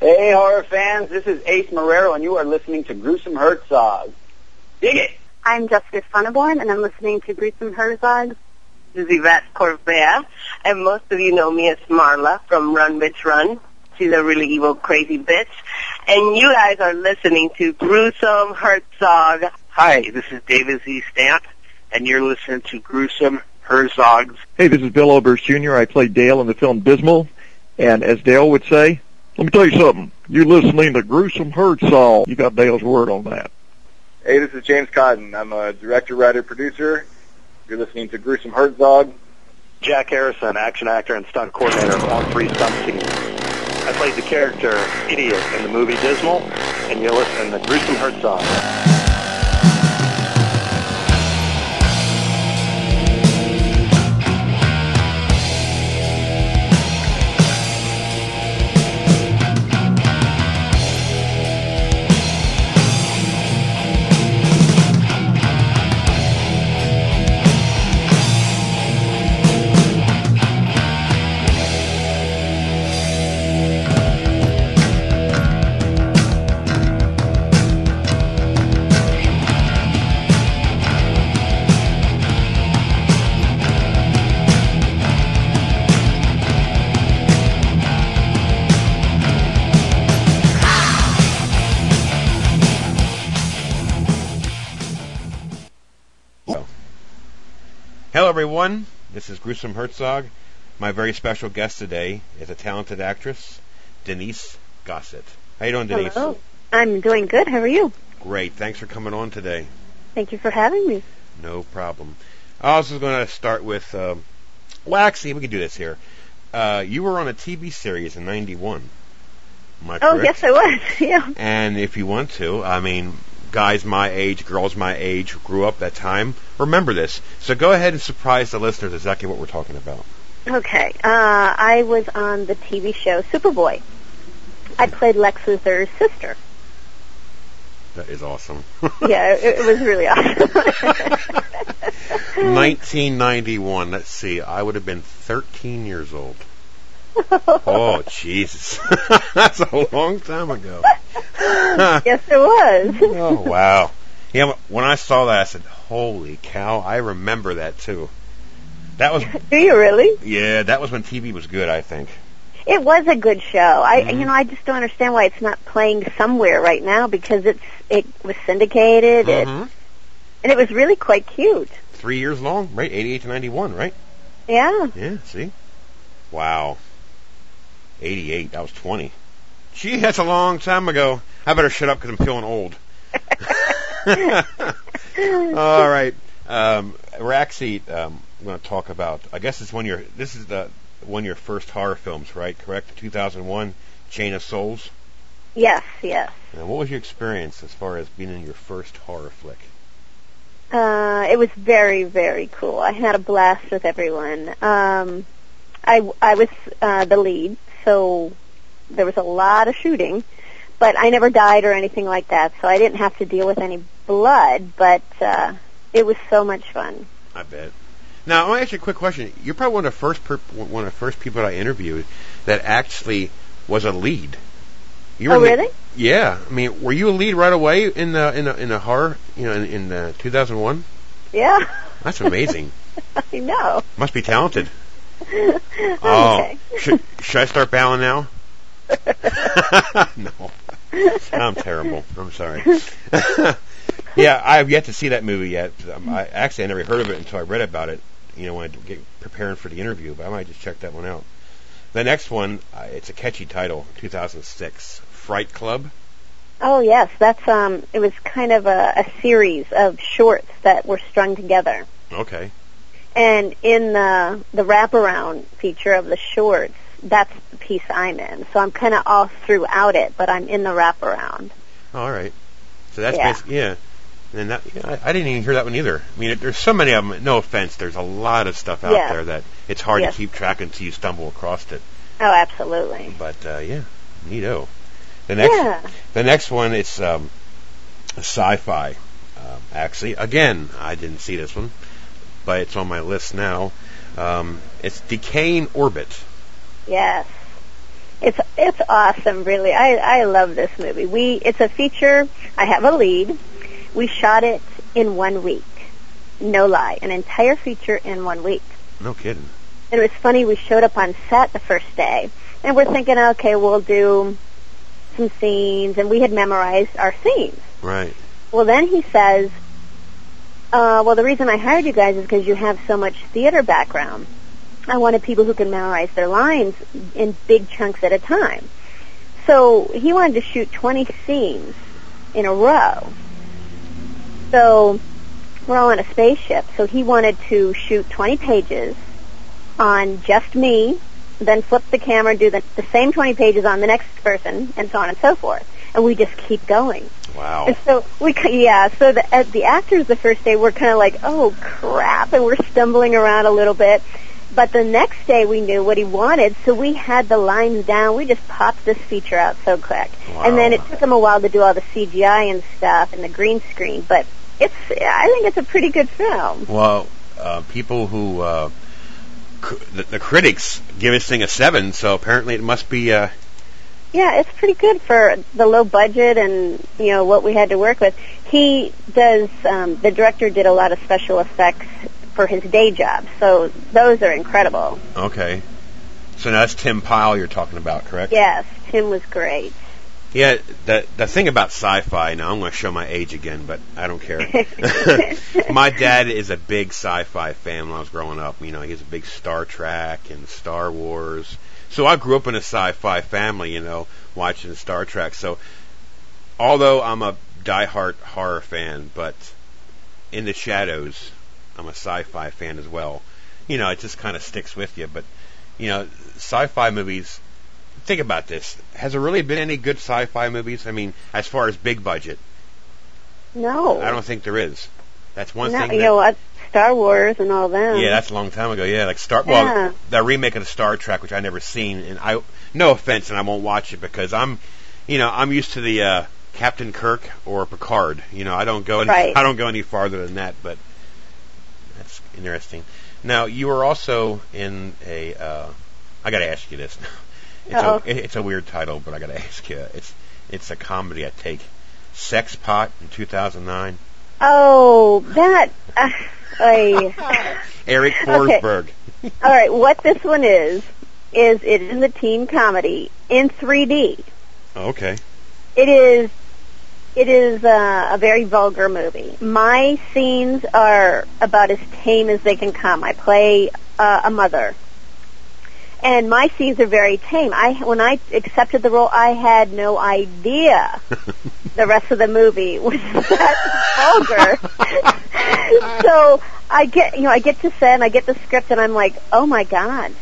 Hey, horror fans, this is Ace Marrero, and you are listening to Gruesome Herzog. Dig it! I'm Jessica Funneborn, and I'm listening to Gruesome Herzog. This is Yvette Corvea, and most of you know me as Marla from Run Bitch Run. She's a really evil, crazy bitch. And you guys are listening to Gruesome Herzog. Hi, this is David Z. Stamp, and you're listening to Gruesome Herzogs. Hey, this is Bill Oberst Jr. I played Dale in the film Dismal, and as Dale would say, let me tell you something. You're listening to Gruesome Herzog. You got Dale's word on that. Hey, this is James Cotton. I'm a director, writer, producer. You're listening to Gruesome Herzog. Jack Harrison, action actor and stunt coordinator on three stunt scenes. I played the character Idiot in the movie Dismal, and you're listening to Gruesome Herzog. Everyone. This is Gruesome Herzog. My very special guest today is a talented actress, Denise Gossett. How you doing, Denise? Hello. I'm doing good. How are you? Great. Thanks for coming on today. Thank you for having me. No problem. I was going to start with. Uh, well, actually, we could do this here. Uh, you were on a TV series in '91. Am I Oh, correct? yes, I was. yeah. And if you want to, I mean, guys my age, girls my age, who grew up that time, remember this. So go ahead and surprise the listeners exactly what we're talking about. Okay. Uh, I was on the TV show Superboy. I played Lex Luthor's sister. That is awesome. Yeah, it, it was really awesome. 1991. Let's see. I would have been 13 years old. Oh, Jesus. That's a long time ago. yes, it was. Oh, wow. Yeah, when I saw that, I said, holy cow, I remember that too. That was, Do you really? yeah, that was when TV was good, I think. It was a good show. I, Mhm. you know, I just don't understand why it's not playing somewhere right now because it's it was syndicated it, Mhm. and it was really quite cute. Three years long, right? 88 to 91, right? Yeah. Yeah, see? Wow. 88, that was 20. Gee, that's a long time ago. I better shut up because I'm feeling old. All right. Um, Rackseat, um, I'm going to talk about, I guess it's one of your, this is the one of your first horror films, right? Correct? 2001, Chain of Souls. Yes, yes. Now, what was your experience as far as being in your first horror flick? Uh, it was very, very cool. I had a blast with everyone. Um, I, I was uh, the lead, so there was a lot of shooting, but I never died or anything like that, so I didn't have to deal with any blood, but uh, it was so much fun. I bet. Now, I want to ask you a quick question. You're probably one of the first per- one of the first people that I interviewed that actually was a lead. You Oh, in the- really? yeah. I mean, were you a lead right away in the in the in the horror? You know, in, in uh, 2001. Yeah, That's amazing. I know. Must be talented. okay. Oh, should should I start bowing now? no, I'm terrible. I'm sorry. yeah, I have yet to see that movie yet. Um, I actually I never heard of it until I read about it. You know, when I get preparing for the interview, but I might just check that one out. The next one, uh, it's a catchy title, 2006, Fright Club. Oh yes, that's um. It was kind of a, a series of shorts that were strung together, Okay. And in the the wraparound feature of the shorts, that's the piece I'm in. So I'm kind of all throughout it, but I'm in the wraparound. All right. So that's Yeah. basically yeah. And that yeah, I, I didn't even hear that one either. I mean, there's so many of them. No offense, there's a lot of stuff out Yeah. there that it's hard Yes. to keep track until you stumble across it. Oh, absolutely. But uh, yeah, neato. The next, Yeah. the next one, it's um, sci-fi. Um, actually, again, I didn't see this one, it's on my list now. Um, it's Decaying Orbit. Yes. It's it's awesome, really. I I love this movie. We it's a feature. I have a lead. We shot it in one week. No lie, an entire feature in one week. No kidding. And it was funny. We showed up on set the first day, and we're thinking, okay, we'll do some scenes, and we had memorized our scenes. Right. Well, then he says, uh, well, the reason I hired you guys is because you have so much theater background. I wanted people who can memorize their lines in big chunks at a time. So he wanted to shoot 20 scenes in a row. So we're all on a spaceship. So he wanted to shoot 20 pages on just me, then flip the camera, do the, the same 20 pages on the next person, and so on and so forth. And we just keep going. Wow. And so we, c- yeah. So the uh, the actors the first day were kind of like, oh crap, and we're stumbling around a little bit. But the next day we knew what he wanted, so we had the lines down. We just popped this feature out so quick, and then it took him a while to do all the CGI and stuff and the green screen. But it's, I think it's a pretty good film. Well, uh, people who uh, c- the, the critics give this thing a seven, so apparently it must be. Uh, Yeah, it's pretty good for the low budget and you know what we had to work with. He does. Um, the director did a lot of special effects for his day job, so those are incredible. okay. So now that's Tim Pyle you're talking about, correct? Yes, Tim was great. Yeah. The the thing about sci-fi. Now I'm going to show my age again, but I don't care. my dad is a big sci-fi fan when I was growing up. You know, he's a big Star Trek and Star Wars. So I grew up in a sci-fi family, you know, watching Star Trek. So although I'm a die-hard horror fan, but in the shadows, I'm a sci-fi fan as well. You know, it just kind of sticks with you. But you know, sci-fi movies. Think about this. Has there really been any good sci-fi movies? I mean, as far as big budget, No, I don't think there is. That's one no, thing. you know? Star Wars and all them. yeah, that's a long time ago. Yeah, like Star. Yeah. Well, that remake of the Star Trek, which I never seen, and I, no offense, and I won't watch it because I'm, you know, I'm used to the uh, Captain Kirk or Picard. You know, I don't go, any, Right. I don't go any farther than that. But that's interesting. Now, you were also in a. Uh, I got to ask you this. It's a, Uh-oh. it- it's a weird title, but I got to ask you. It's it's a comedy. I take. Sex Pot in 2009. Oh, that. Uh, Eric Okay. Forsberg. All right, what this one is is it is a teen comedy in 3D. Okay. It is it is uh, a very vulgar movie. My scenes are about as tame as they can come. I play uh, a mother. And my scenes are very tame. I when I accepted the role, I had no idea the rest of the movie was that vulgar. so I get, you know, I get to set and I get the script and I'm like, oh my god.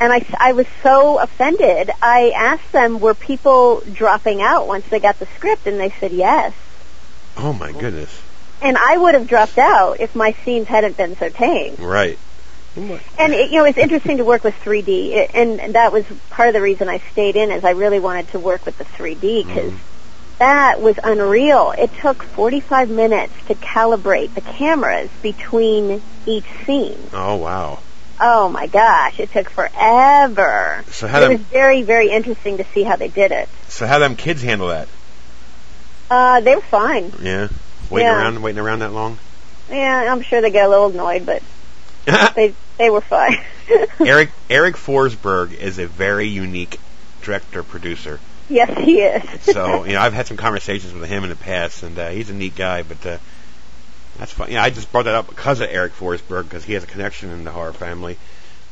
And I, I was so offended. I asked them, were people dropping out once they got the script? And they said yes. Oh my goodness. And I would have dropped out if my scenes hadn't been so tame. Right. And it, you know, it's interesting to work with 3D, It- and that was part of the reason I stayed in, is I really wanted to work with the 3D because that was unreal. It took 45 minutes to calibrate the cameras between each scene. Oh wow. Oh my gosh, it took forever. So how it them was very, very interesting to see how they did it. so how them kids handle that? Uh, they were fine. Yeah. Waiting Yeah. around waiting around that long? Yeah, I'm sure they get a little annoyed, but they they were fine. Eric Eric Forsberg is a very unique director producer. yes, he is. So you know I've had some conversations with him in the past, and uh, he's a neat guy. But uh, that's fun. Yeah, I just brought that up because of Eric Forsberg because he has a connection in the horror family.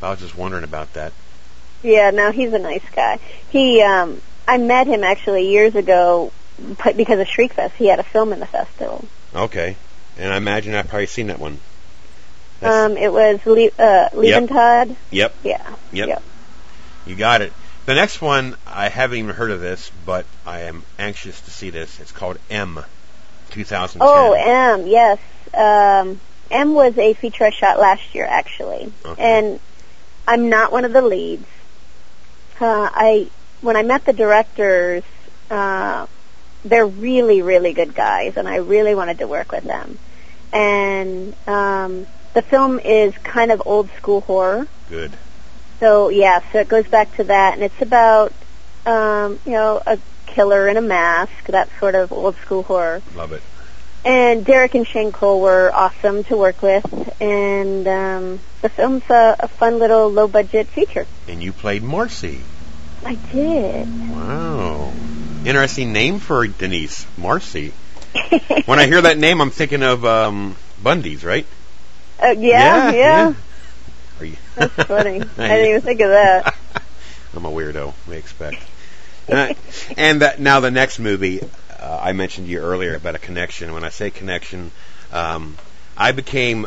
I was just wondering about that. Yeah, no, he's a nice guy. He, um, I met him actually years ago because of Shriekfest. He had a film in the festival. Okay. And I imagine I've probably seen that one. Um, it was Le- uh, Todd. Yep. Yeah. Yep. Yep. You got it. The next one, I haven't even heard of this, but I am anxious to see this. It's called M, 2010. Oh, M, yes. Um, M was a feature I shot last year, actually. Okay. And I'm not one of the leads. Uh, I when I met the directors, uh, they're really, really good guys, and I really wanted to work with them. And um, the film is kind of old school horror. Good. So yeah, so it goes back to that, and it's about um, you know, a killer in a mask, that sort of old school horror. Love it. And Derek and Shane Cole were awesome to work with, and um, the film's a, a fun little low budget feature. And you played Marcy. I did. Wow. Interesting name for Denise, Marcy. when I hear that name, I'm thinking of um, Bundy's, right? Uh, yeah, yeah. Are you? That's funny. I didn't even think of that. I'm a weirdo. We expect. And, I, and that, now the next movie, uh, I mentioned to you earlier about a connection. When I say connection, um, I became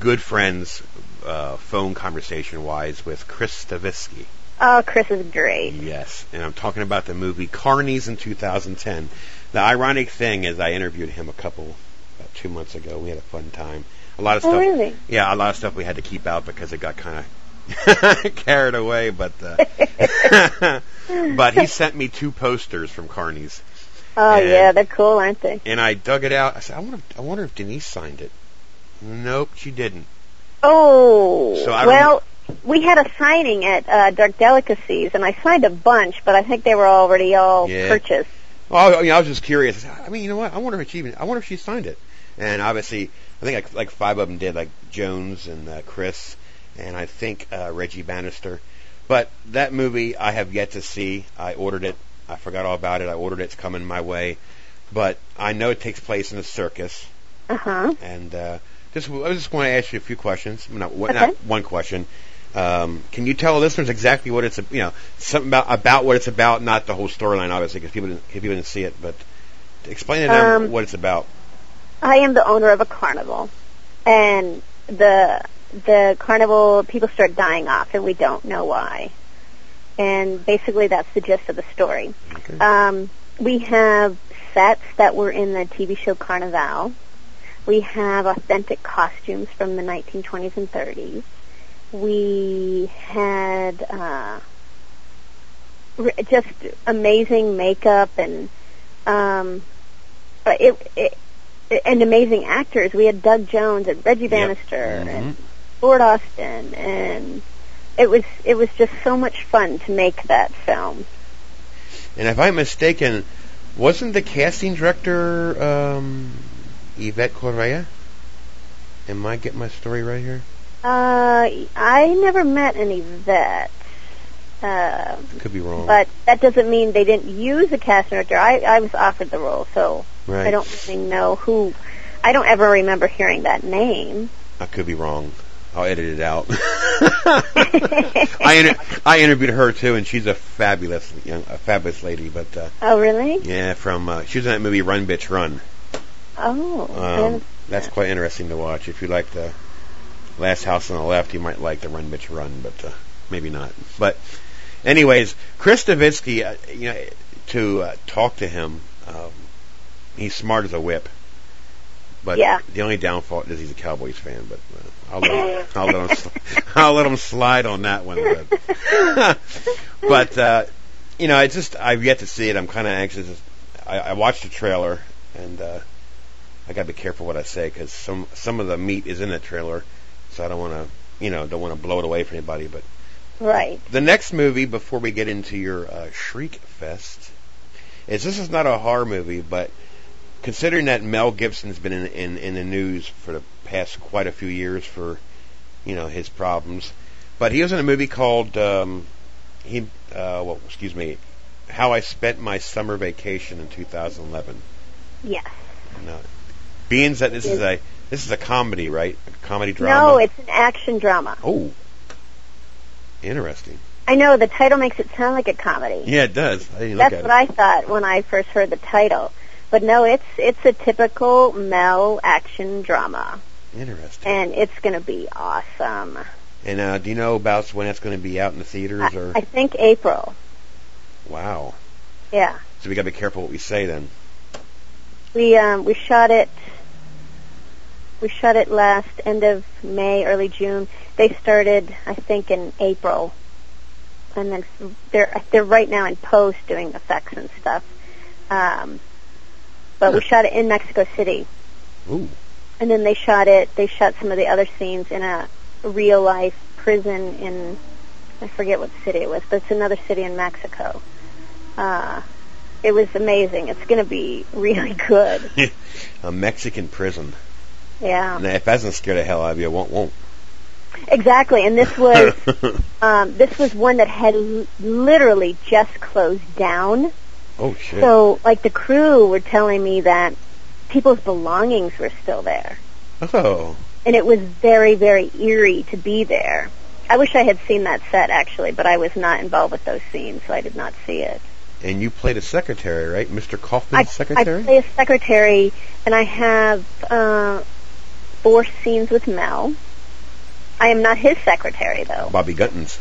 good friends, uh, phone conversation wise, with Chris Stavisky. Oh, Chris is great. Yes, and I'm talking about the movie Carnies in 2010. The ironic thing is, I interviewed him a couple about two months ago. We had a fun time. A lot of stuff. Oh, stuff. really? Yeah, a lot of stuff we had to keep out because it got kind of carried away. But uh, but he sent me two posters from Carnies, Oh, And- yeah, they're cool, aren't they? and I dug it out. I said, I wonder, I wonder if Denise signed it. Nope, she didn't. Oh, So I well, we had a signing at uh, Dark Delicacies, and I signed a bunch, but I think they were already all Yeah. purchased. Well, I, mean, I was just curious. I mean, you know what? I wonder if she even. I wonder if she signed it. And obviously, I think like, like five of them did, like Jones and uh, Chris, and I think uh, Reggie Bannister. But that movie I have yet to see. I ordered it. I forgot all about it. I ordered it. It's coming my way. But I know it takes place in a circus, Uh huh. and uh, just I just want to ask you a few questions. Not, Okay. not one question. Um, can you tell listeners exactly what it's you know something about about what it's about, not the whole storyline, obviously, because people didn't, people didn't see it, but explain to them Um, what it's about. I am the owner of a carnival, and the the carnival people start dying off, and we don't know why. And basically, that's the gist of the story. Okay. Um, we have sets that were in the TV show Carnival. We have authentic costumes from the 1920s and 30s. We had uh, just amazing makeup and um, it, it and amazing actors. We had Doug Jones and Reggie Bannister Mhm. and Lord Austin, and it was it was just so much fun to make that film. And if I'm mistaken, wasn't the casting director um, Yvette Corvea? Am I getting my story right here? Uh, I never met any Yvette, uh, Could be wrong. but that doesn't mean they didn't use a cast director. I, I was offered the role, so right. I don't really know who. I don't ever remember hearing that name. I could be wrong. I'll edit it out. I inter- I interviewed her too, and she's a fabulous young, a fabulous lady. But uh, Oh, really? yeah, from uh, she was in that movie Run Bitch Run. Oh, Um, that's quite interesting to watch. If you like the Last House on the Left, you might like the Run Bitch Run, but uh, maybe not. But anyways, Chris Davitsky, uh, you know, to uh, talk to him, um, he's smart as a whip. But Yeah. the only downfall is he's a Cowboys fan. But uh, I'll let him, I'll let him sl- I'll let him slide on that one. But, but uh, you know, it's just I've yet to see it. I'm kind of anxious. I, I watched the trailer and. uh I gotta be careful what I say because some some of the meat is in the trailer, so I don't want to you know don't want to blow it away for anybody. But right. the next movie before we get into your uh, Shriek Fest is this is not a horror movie, but considering that Mel Gibson's been in, in in the news for the past quite a few years for you know his problems, but he was in a movie called um, he uh, well excuse me, How I Spent My Summer Vacation in 2011. Yes. No. Being that this is a this is a comedy, right? A comedy drama. No, it's an action drama. oh, interesting. I know the title makes it sound like a comedy. Yeah, it does. I That's what I thought when I first heard the title. But no, it's it's a typical Mel action drama. Interesting. and it's going to be awesome. And uh, do you know about when that's going to be out in the theaters? I, Or I think April. wow, Yeah, so we got to be careful what we say then. we um we shot it. We shot it last end of May, early June. They started, I think, in April, and then they're they're right now in post doing effects and stuff. Um, but we shot it in Mexico City. Ooh, and then they shot it. They shot some of the other scenes in a real life prison in I forget what city it was, but it's another city in Mexico. uh, it was amazing. It's going to be really good. a Mexican prison. Yeah. And if that doesn't scare the hell out of you, it won't. won't. Exactly, and this was um, this was one that had l- literally just closed down. oh shit. So, like the crew were telling me that people's belongings were still there, oh. and it was very, very eerie to be there. I wish I had seen that set actually, but I was not involved with those scenes, so I did not see it. And you played a secretary, right? Mr. Kaufman's I, secretary? I play a secretary, and I have uh, four scenes with Mel. I am not his secretary though. Bobby Guttons.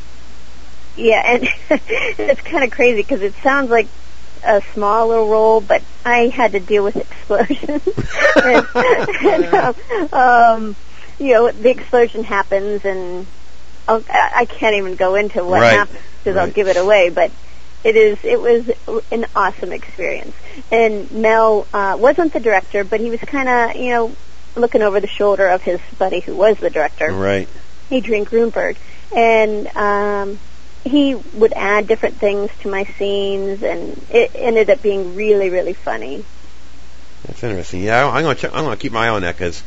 Yeah, and it's kind of crazy because it sounds like a small little role, but I had to deal with explosions. and, and, um, um, you know, the explosion happens, and I'll, I I can't even go into what Right, happens because I'll give it away. But it is it was an awesome experience. And Mel uh, wasn't the director, but he was kind of you know looking over the shoulder of his buddy who was the director. Right. Adrian Grunberg, and um, he would add different things to my scenes, and it ended up being really, really funny. That's interesting. Yeah, I'm gonna check, I'm gonna keep my eye on that because,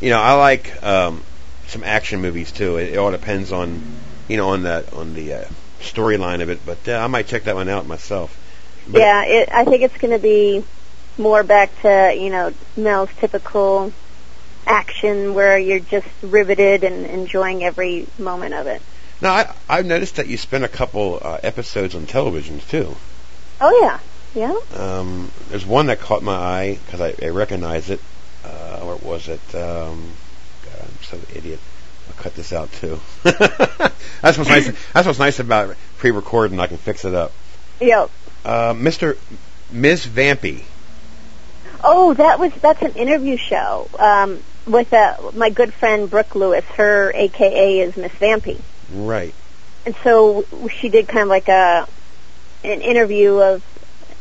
you know, I like um, some action movies too. It, it all depends on, you know, on the on the uh, storyline of it. But uh, I might check that one out myself. But- yeah, it, I think it's going to be more back to you know Mel's typical action, where you're just riveted and enjoying every moment of it. Now, I, I've noticed that you spent a couple uh, episodes on television too. Oh yeah, yeah. Um, there's one that caught my eye because I, I recognize it. Uh, where was it? Um, God, I'm so idiot. I'll cut this out too. that's what's nice. That's what's nice about pre-recording. I can fix it up. Yeah. Uh, Mr. Ms. Vampy. Oh, that was that's an interview show um, with uh, my good friend Brooke Lewis. Her AKA is Miss Vampy. Right. and so she did kind of like a an interview of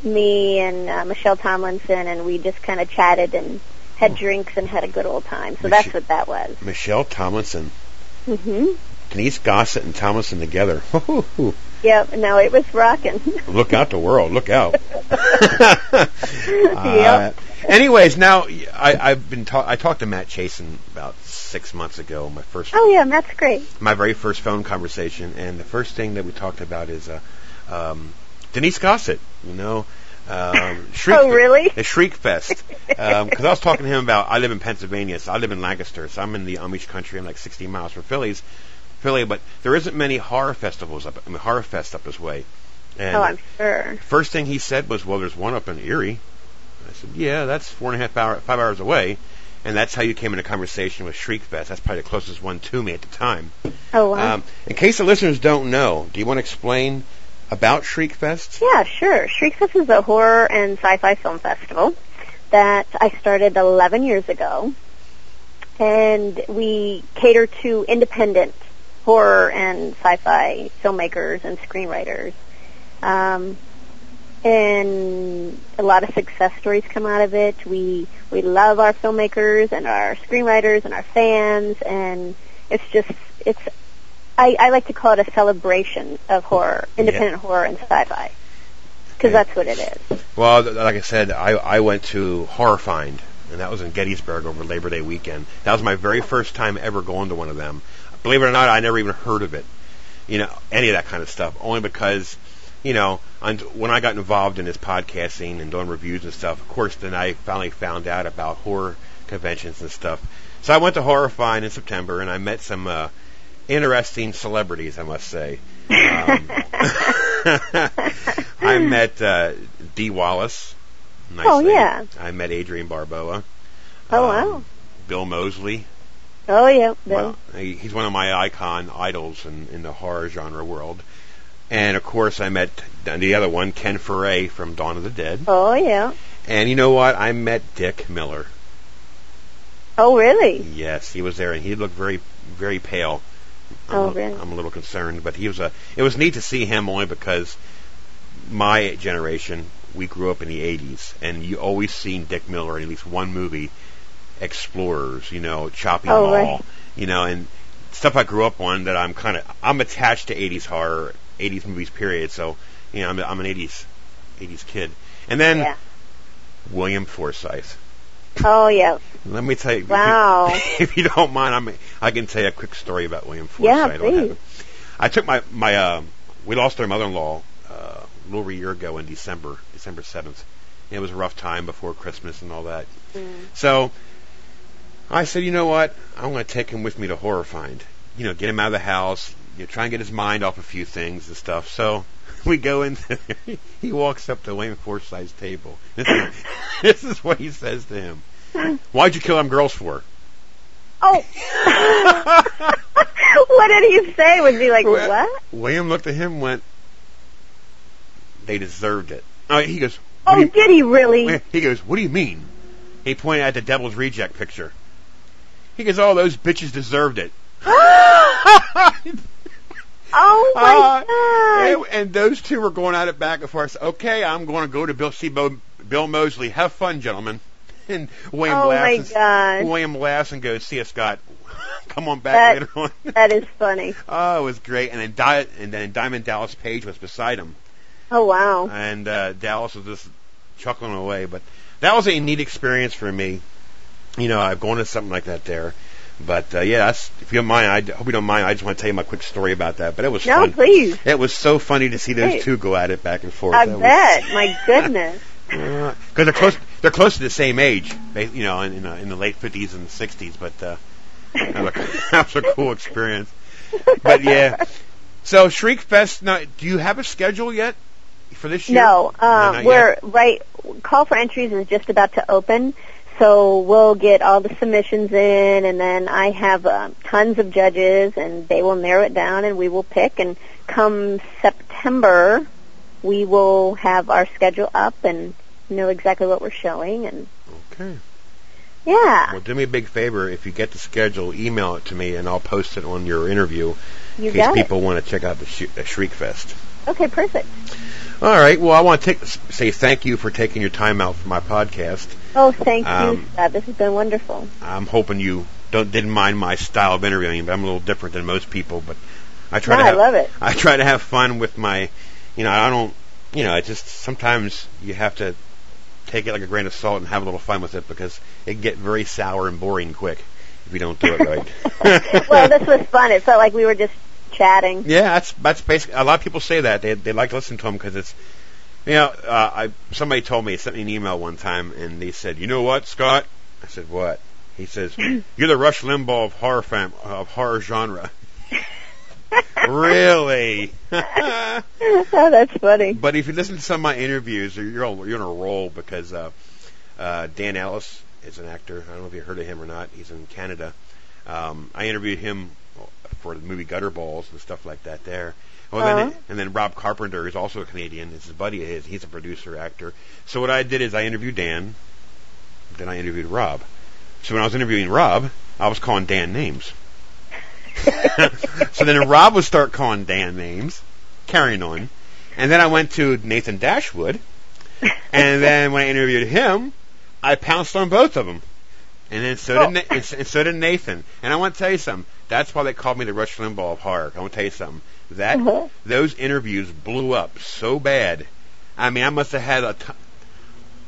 me and uh, Michelle Tomlinson, and we just kind of chatted and had drinks and had a good old time. So that's what that was. Michelle Tomlinson. Mm-hmm. Denise Gossett and Tomlinson together. Yep. No, it was rocking. Look out the world. Look out. Yep. Uh, anyways, now I, I've been ta- I talked to Matt Chasen about six months ago. My first, oh yeah, that's great. my very first phone conversation, and the first thing that we talked about is uh, um, Denise Gossett. You know, um, Shriek Oh, really? The Shriek Fest. Because I was talking to him about I live in Pennsylvania, so I live in Lancaster, so I'm in the Amish country. I'm like 60 miles from Philly's, Philly, but there isn't many horror festivals up. I mean, horror fest up this way. And oh, I'm sure. First thing he said was, "Well, there's one up in Erie." I said, "Yeah, that's four and a half hour, five hours away," and that's how you came into conversation with Shriekfest. That's probably the closest one to me at the time. Oh wow. Um, in case the listeners don't know, do you want to explain about Shriekfest? Yeah, sure. Shriekfest is a horror and sci-fi film festival that I started 11 years ago, and we cater to independent horror and sci-fi filmmakers and screenwriters. Um, and a lot of success stories come out of it. We we love our filmmakers and our screenwriters and our fans, and it's just it's. I, I like to call it a celebration of horror, independent horror and sci-fi, because that's what it is. Well, like I said, I, I went to Horror Find, and that was in Gettysburg over Labor Day weekend. That was my very first time ever going to one of them. Believe it or not, I never even heard of it. You know, any of that kind of stuff, only because, you know, when I got involved in this podcasting and doing reviews and stuff, of course, then I finally found out about horror conventions and stuff. So I went to Horror Find in September, and I met some uh, interesting celebrities, I must say. Um, I met uh, Dee Wallace. Nice Oh, yeah. I met Adrienne Barbeau. Oh Um, wow! Bill Moseley. Oh yeah, Bill. Well, he, he's one of my icon idols in, in the horror genre world. And of course, I met the other one, Ken Foree from Dawn of the Dead. oh yeah. And you know what? I met Dick Miller. Oh really? Yes, he was there, and he looked very, very pale. I'm, Oh, a- really? I'm a little concerned, but he was a. It was neat to see him only because my generation we grew up in the '80s, and you always seen Dick Miller in at least one movie, Explorers, you know, Chopping Oh, Mall, right. you know, and stuff I grew up on that I'm kind of I'm attached to '80s horror, '80s movies, period. So, you know, I'm, I'm an '80s '80s kid. And then Yeah. William Forsythe. Oh yeah. Let me tell you. if you- Wow. If you, don't mind, I'm, I can tell you a quick story about William Yeah, Forsythe. what please. I took my my uh, we lost our mother-in-law little over a year ago in December, December seventh. And It was a rough time before Christmas and all that. Mm. So I said, you know what? I'm going to take him with me to Horror Find. You know, get him out of the house. You know, try and get his mind off a few things and stuff. So we go in. there. he walks up to William Forsythe's table. This is, this is what he says to him. Why'd you kill them girls for? Oh. what did he say? Was he like, what? William looked at him and went, they deserved it. Oh, he goes, Oh, you- did he really? He goes, what do you mean? He pointed at the Devil's Reject picture. He goes, oh, those bitches deserved it. Oh my Uh, god. and, and those two were going at it back and forth. Okay, I'm going to go to Bill see Bo, Bill Moseley. Have fun, gentlemen. And William Oh laughs. my and, gosh. William laughs and goes, "See you, Scott. Come on back That- later on." That is funny. oh, it was great. And then Di- and then Diamond Dallas Page was beside him, Oh wow. and uh, Dallas was just chuckling away. But that was a neat experience for me. You know, I've gone to something like that there. But uh, yeah, that's, if you don't mind, I hope you don't mind. I just want to tell you my quick story about that. But it was No, fun. please. It was so funny to see those Hey. two go at it back and forth. I That was- bet. My goodness. because they're close. They're close to the same age, they- you know, in in, uh, in the late fifties and sixties. But uh, that, was a, that was a cool experience. But yeah, so Shriek Fest. Now, do you have a schedule yet for this year? No, uh, yet? we're right. Call for entries is just about to open, so we'll get all the submissions in, and then I have um, tons of judges, and they will narrow it down, and we will pick. And come September, we will have our schedule up and know exactly what we're showing, and Okay. yeah, Well, do me a big favor. If you get the schedule, email it to me, and I'll post it on your interview you in case people want to check out the, sh- the Shriek Fest. Okay, perfect. All right. Well, I want to take, say thank you for taking your time out for my podcast. Oh, thank Um, you, Scott. This has been wonderful. I'm hoping you don't didn't mind my style of interviewing, but I'm a little different than most people. But I try No, to I love it. I try to have fun with my, you know, I don't, you know, it just sometimes you have to take it like a grain of salt and have a little fun with it because it can get very sour and boring quick if you don't do it right. well, this was fun. It felt like we were just chatting. Yeah, that's that's basically. A lot of people say that they they like to listen to them because it's, you know, uh, I somebody told me sent me an email one time and they said, you know what, Scott? I said what? He says you're the Rush Limbaugh of horror fam of horror genre. really? oh, that's funny. but if you listen to some of my interviews, you're all, you're on a roll because uh, uh, Dan Ellis is an actor. I don't know if you heard of him or not. He's in Canada. Um, I interviewed him for the movie Gutter Balls and stuff like that there. Then, Uh-huh. and then Rob Carpenter is also a Canadian. It's his buddy of his. He's a producer, actor. So what I did is I interviewed Dan, then I interviewed Rob. So when I was interviewing Rob, I was calling Dan names. so then Rob would start calling Dan names, carrying on. And then I went to Nathan Dashwood, and then when I interviewed him, I pounced on both of them. And then so did Na- and, so did Nathan. And I want to tell you something. That's why they called me the Rush Limbaugh of horror. I want to tell you something. That Uh-huh. those interviews blew up so bad. I mean, I must have had a t-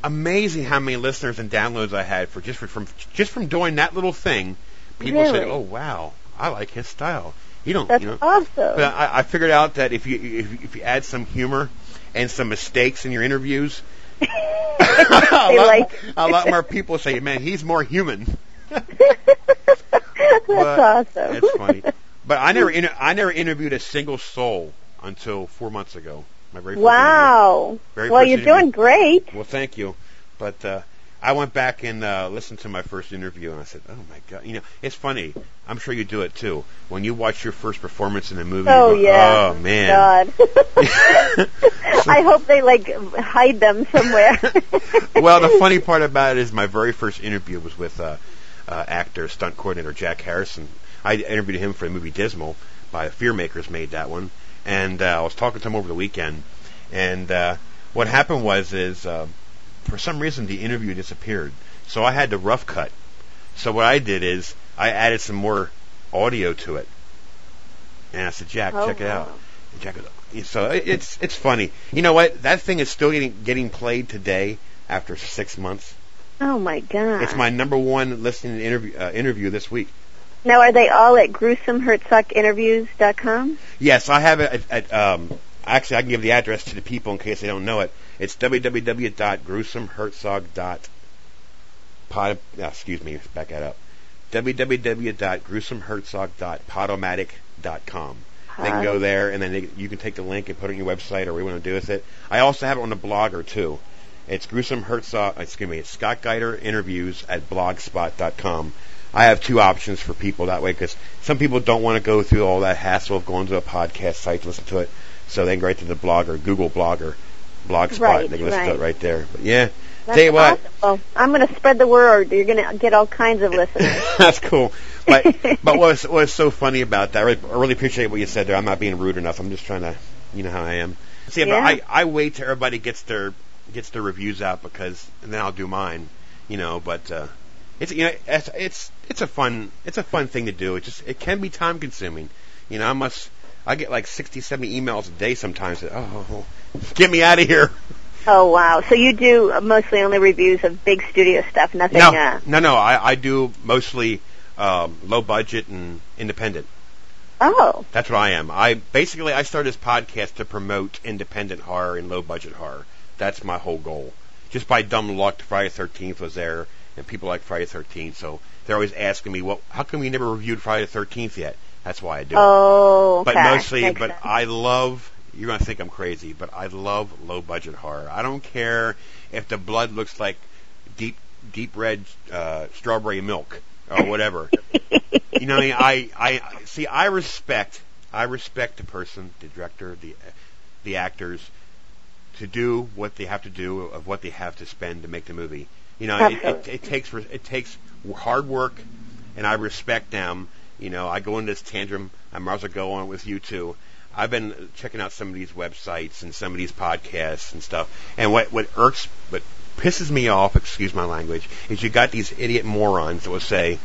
amazing how many listeners and downloads I had for just for, from just from doing that little thing. People said, "Oh wow, I like his style." You don't, That's you know. awesome. But I, I figured out that if you if, if you add some humor and some mistakes in your interviews, a, lot, like- a lot more people say, "Man, he's more human." That's But awesome. It's funny. But I never inter- I never interviewed a single soul until four months ago. My very first Wow. Very well, you're interview. doing great. Well, thank you. But uh, I went back and uh, listened to my first interview, and I said, "Oh my god!" You know, it's funny. I'm sure you do it too. When you watch your first performance in a movie, Oh go, yeah. oh man. God. I hope they like hide them somewhere. well, the funny part about it is my very first interview was with uh, uh, actor, stunt coordinator Jack Harrison. I interviewed him for the movie Dismal by Fear Makers made that one, and uh, I was talking to him over the weekend. And uh, what happened was is uh, for some reason the interview disappeared, so I had to rough cut. So what I did is I added some more audio to it, and I said, Jack, Oh, check it out. wow. Jack goes, so it's it's funny. You know what? That thing is still getting getting played today after six months. Oh my god. It's my number one listening interview uh, interview this week. Now are they all at gruesomehertzogginterviews.com? Yes, I have it at, at um. Actually, I can give the address to the people in case they don't know it. It's www.gruesomeherzog.pod. Uh, excuse me, back that up. www.gruesomeherzog.podomatic.com. They can go there, and then they, you can take the link and put it on your website or what you want to do with it. I also have it on the blogger too. It's Gruesome Herzog. Excuse me. It's Scott Geider interviews at blogspot.com. I have two options for people that way because some people don't want to go through all that hassle of going to a podcast site to listen to it, so they can go right to the blogger, Google Blogger, Blogspot. Right, they can listen to it right there. But yeah, That's tell you what, awesome. Well, I'm going to spread the word. You're going to get all kinds of listeners. That's cool. But but what's what's so funny about that? I really, I really appreciate what you said there. I'm not being rude enough. I'm just trying to, you know how I am. See, but Yeah. I I wait till everybody gets their gets their reviews out because and then I'll do mine. You know, but uh, it's you know it's it's it's a fun it's a fun thing to do. It just it can be time consuming. You know, I must I get like 60, 70 emails a day sometimes. That, oh, get me out of here. oh wow. So you do mostly only reviews of big studio stuff, nothing No, uh no, no. I I do mostly um, low budget and independent. Oh. That's what I am. I basically I started this podcast to promote independent horror and low budget horror. That's my whole goal. Just by dumb luck, Friday Thirteenth was there, and people like Friday Thirteenth, so they're always asking me, "Well, how come we never reviewed Friday Thirteenth yet?" That's why I do it. Oh, okay. But mostly, Makes but sense. I love. You're gonna think I'm crazy, but I love low budget horror. I don't care if the blood looks like deep deep red uh, strawberry milk or whatever. you know, I, mean? I I see. I respect. I respect the person, the director, the the actors, to do what they have to do of what they have to spend to make the movie. You know, it, it, it takes it takes hard work, and I respect them. You know, I go into this tantrum. I might as well go on with you too. I've been checking out some of these websites and some of these podcasts and stuff. And what what irks, what pisses me off, excuse my language, is you got these idiot morons that will say,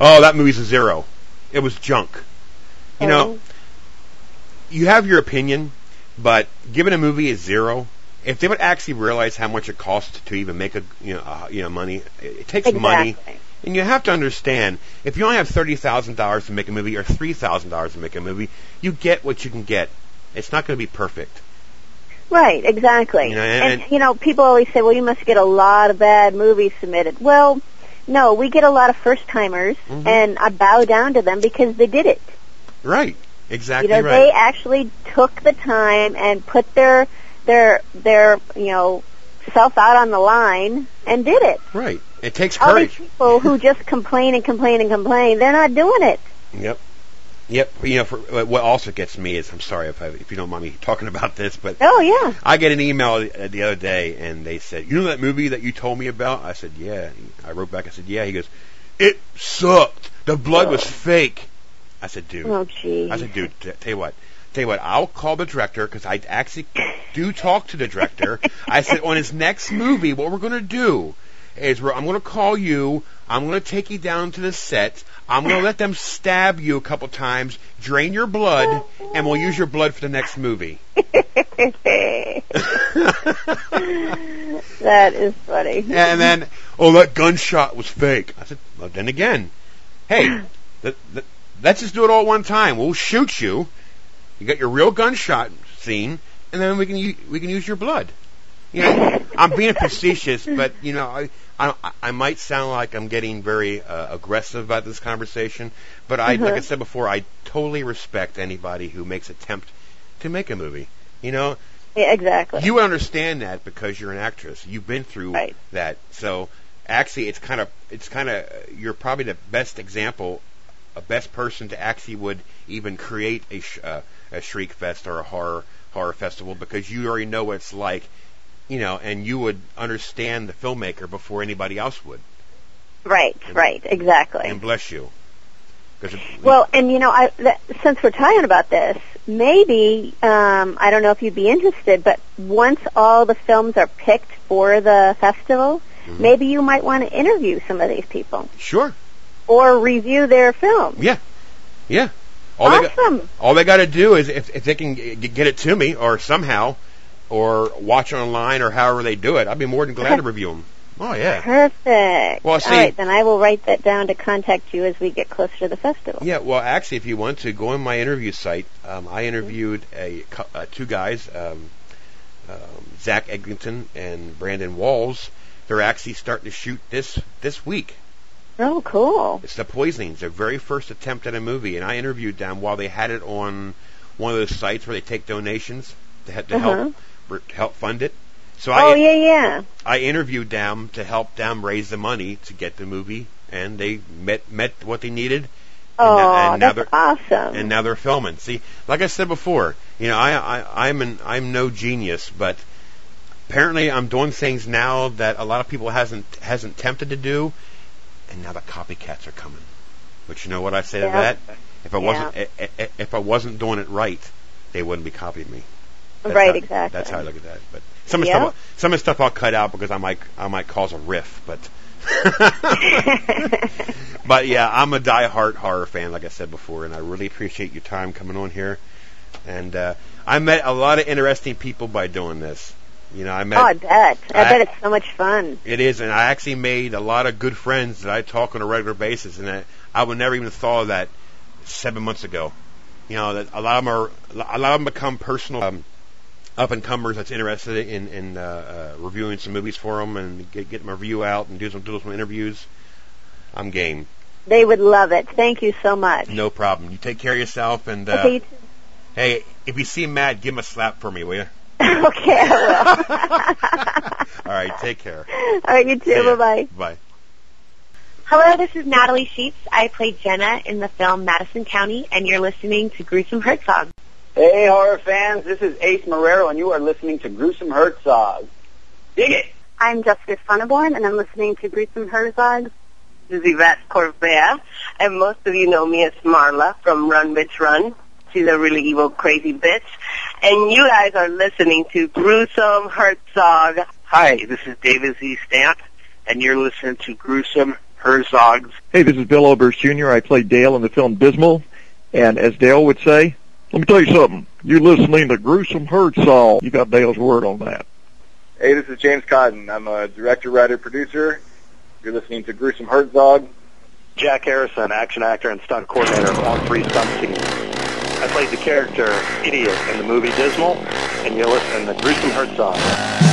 "Oh, that movie's a zero. It was junk." You know, Oh. you have your opinion, but giving a movie a zero, if they would actually realize how much it costs to even make a you know uh, you know money, it, it takes money, Exactly. And you have to understand if you only have thirty thousand dollars to make a movie or three thousand dollars to make a movie, you get what you can get. It's not going to be perfect. Right, exactly. You know, and- and, you know, people always say, "Well, you must get a lot of bad movies submitted." Well, no, we get a lot of first timers, Mhm. and I bow down to them because they did it. Right. Exactly you know, right. they actually took the time and put their their their you know self out on the line and did it. right. It takes courage. All people who just complain and complain and complain, they're not doing it. Yep. Yep. You know, for, uh, what also gets me is, I'm sorry if I, if you don't mind me talking about this, but Oh yeah. I get an email the the other day, and they said, "You know that movie that you told me about?" I said, "Yeah." I wrote back. I said, "Yeah." He goes, "It sucked. The blood was oh. fake." I said, "Dude." Oh gee. I said, "Dude, t- tell you what." Tell you what, I'll call the director because I actually do talk to the director. I said on his next movie, what we're going to do is we're, I'm going to call you. I'm going to take you down to the set. I'm going to let them stab you a couple times, drain your blood, and we'll use your blood for the next movie. that is funny. And then, oh, that gunshot was fake. I said, well, then again, hey, th- th- let's just do it all at one time. We'll shoot you. You got your real gunshot scene, and then we can u- we can use your blood. You know, I'm being facetious, but you know, I I, I might sound like I'm getting very uh, aggressive about this conversation, but I, like I Mhm. said before, I totally respect anybody who makes attempt to make a movie. You know, Yeah, exactly. you understand that because you're an actress. You've been through Right. that. So actually, it's kind of it's kind of you're probably the best example, a best person to actually would even create a sh- uh, a shriek fest or a horror horror festival because you already know what it's like, you know, and you would understand the filmmaker before anybody else would. right, right, exactly. And bless you. it- Well, and you know, I, th- since we're talking about this, maybe um, I don't know if you'd be interested, but once all the films are picked for the festival, Mhm. maybe you might want to interview some of these people sure, or review their film. yeah, yeah. All They got, awesome. all they got to do is if if they can g- get it to me or somehow, or watch online or however they do it, I'd be more than glad to review them. Oh yeah. Perfect. Well, see- All right, then I will write that down to contact you as we get closer to the festival. Yeah, well, actually, if you want to go on my interview site, um, I interviewed a uh, two guys, um, um, Zach Eglinton and Brandon Walls. They're actually starting to shoot this this week. Oh, cool. It's the Poisonings, their very first attempt at a movie, and I interviewed them while they had it on one of those sites where they take donations to, to Uh-huh. help help fund it. So I, Oh, yeah, yeah. I interviewed them to help them raise the money to get the movie, and they met met what they needed. And Oh, now- and that's they're- awesome. and now they're filming. See, like I said before, you know, I, I I'm an I'm no genius, but apparently I'm doing things now that a lot of people hasn't hasn't tempted to do, and now the copycats are coming. But you know what I say Yeah. to that? If I Yeah. wasn't i- i- if I wasn't doing it right, they wouldn't be copying me. That's right, how- exactly. That's how I look at that. But some of the stuff some of the stuff I'll cut out because I might I might cause a riff, but. But yeah, I'm a die-hard horror fan, like I said before, and I really appreciate your time coming on here. And uh, I met a lot of interesting people by doing this. You know, I met oh, I bet. I, I- bet it's so much fun. it is, and I actually made a lot of good friends that I talk on a regular basis, and I, I would never even have thought of that seven months ago. You know, that a lot of them are a lot of them become personal um, up and comers that's interested in in uh, uh, reviewing some movies for them and get get my review out and do some do some interviews. I'm game. They would love it. Thank you so much. No problem. You take care of yourself, and uh, Okay, you too. hey, if you see Matt, give him a slap for me, will you? okay, I All right, take care. All right, you too. Bye bye. Bye. Hello, this is Natalie Scheetz. I play Jenna in the film Madison County, and you're listening to Gruesome Herzog. Hey, horror fans, this is Ace Marrero, and you are listening to Gruesome Herzog. Dig it! I'm Jessica Funneborn, and I'm listening to Gruesome Herzog. This is Yvette Corvea, and most of you know me as Marla from Run Bitch Run. She's a really evil, crazy bitch. And you guys are listening to Gruesome Herzog. Hi, this is David Z. Stamp, and you're listening to Gruesome Herzog's Hey, this is Bill Oberst Jr. I played Dale in the film Dismal, and as Dale would say, let me tell you something. You're listening to Gruesome Herzog. You got Dale's word on that. Hey, this is James Cotton. I'm a director, writer, producer. You're listening to Gruesome Herzog. Jack Harrison, action actor and stunt coordinator on Free Stunt Team. I played the character Idiot in the movie Dismal, and you're listening to Gruesome Herzog.